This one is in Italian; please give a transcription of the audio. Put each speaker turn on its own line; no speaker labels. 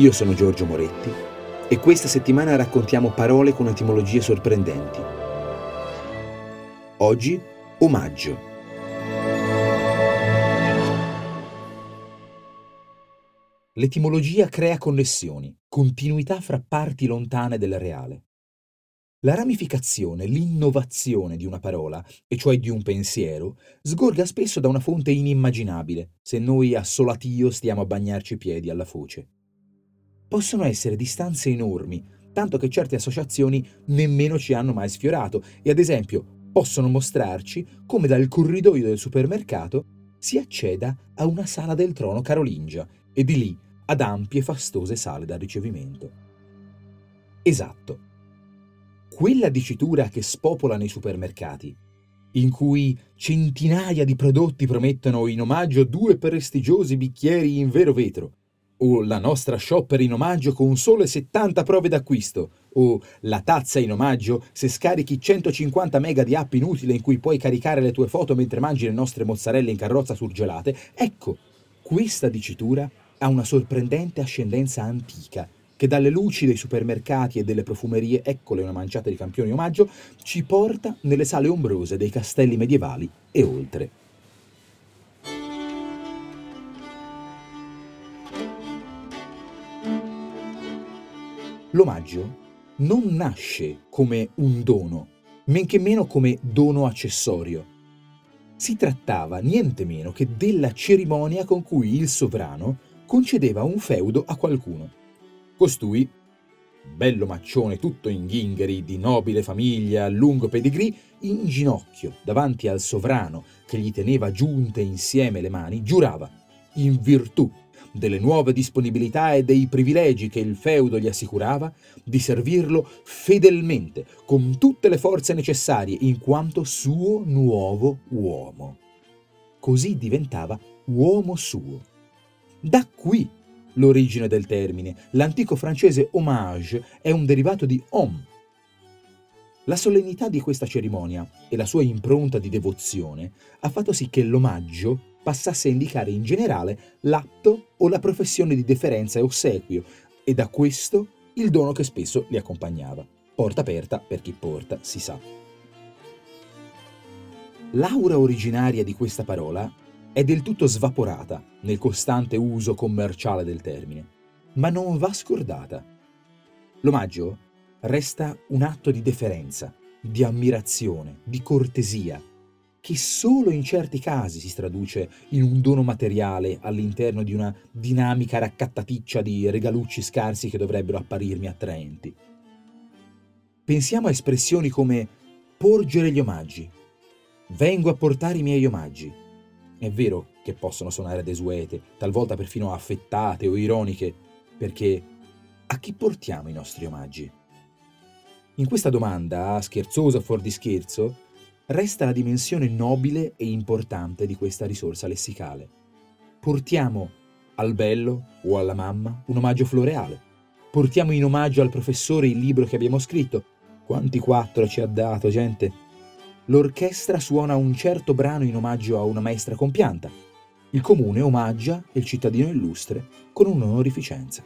Io sono Giorgio Moretti e questa settimana raccontiamo parole con etimologie sorprendenti. Oggi, omaggio. L'etimologia crea connessioni, continuità fra parti lontane del reale. La ramificazione, l'innovazione di una parola, e cioè di un pensiero, sgorga spesso da una fonte inimmaginabile, se noi a solatio stiamo a bagnarci i piedi alla foce. Possono essere distanze enormi, tanto che certe associazioni nemmeno ci hanno mai sfiorato, e ad esempio possono mostrarci come dal corridoio del supermercato si acceda a una sala del trono carolingia e di lì ad ampie fastose sale da ricevimento. Esatto quella dicitura che spopola nei supermercati, in cui centinaia di prodotti promettono in omaggio due prestigiosi bicchieri in vero vetro, o la nostra shopper in omaggio con sole 70 prove d'acquisto, o la tazza in omaggio se scarichi 150 mega di app inutile in cui puoi caricare le tue foto mentre mangi le nostre mozzarelle in carrozza surgelate, ecco, questa dicitura ha una sorprendente ascendenza antica che dalle luci dei supermercati e delle profumerie, eccole una manciata di campioni omaggio, ci porta nelle sale ombrose dei castelli medievali e oltre. L'omaggio non nasce come un dono, men che meno come dono accessorio. Si trattava niente meno che della cerimonia con cui il sovrano concedeva un feudo a qualcuno. Costui, bello maccione tutto in ghingheri, di nobile famiglia, lungo pedigree, in ginocchio davanti al sovrano che gli teneva giunte insieme le mani, giurava, in virtù delle nuove disponibilità e dei privilegi che il feudo gli assicurava, di servirlo fedelmente, con tutte le forze necessarie, in quanto suo nuovo uomo. Così diventava uomo suo. Da qui l'origine del termine. L'antico francese hommage è un derivato di homme. La solennità di questa cerimonia e la sua impronta di devozione ha fatto sì che l'omaggio passasse a indicare in generale l'atto o la professione di deferenza e ossequio, e da questo il dono che spesso li accompagnava. Porta aperta per chi porta, si sa. L'aura originaria di questa parola è del tutto svaporata nel costante uso commerciale del termine, ma non va scordata. L'omaggio resta un atto di deferenza, di ammirazione, di cortesia, che solo in certi casi si traduce in un dono materiale all'interno di una dinamica raccattaticcia di regalucci scarsi che dovrebbero apparirmi attraenti. Pensiamo a espressioni come porgere gli omaggi, vengo a portare i miei omaggi, è vero che possono suonare desuete, talvolta perfino affettate o ironiche, perché a chi portiamo i nostri omaggi? In questa domanda, scherzosa fuori di scherzo, resta la dimensione nobile e importante di questa risorsa lessicale. Portiamo al bello o alla mamma un omaggio floreale. Portiamo in omaggio al professore il libro che abbiamo scritto. Quanti quattro ci ha dato, gente? l'orchestra suona un certo brano in omaggio a una maestra compianta. Il comune omaggia il cittadino illustre con un'onorificenza.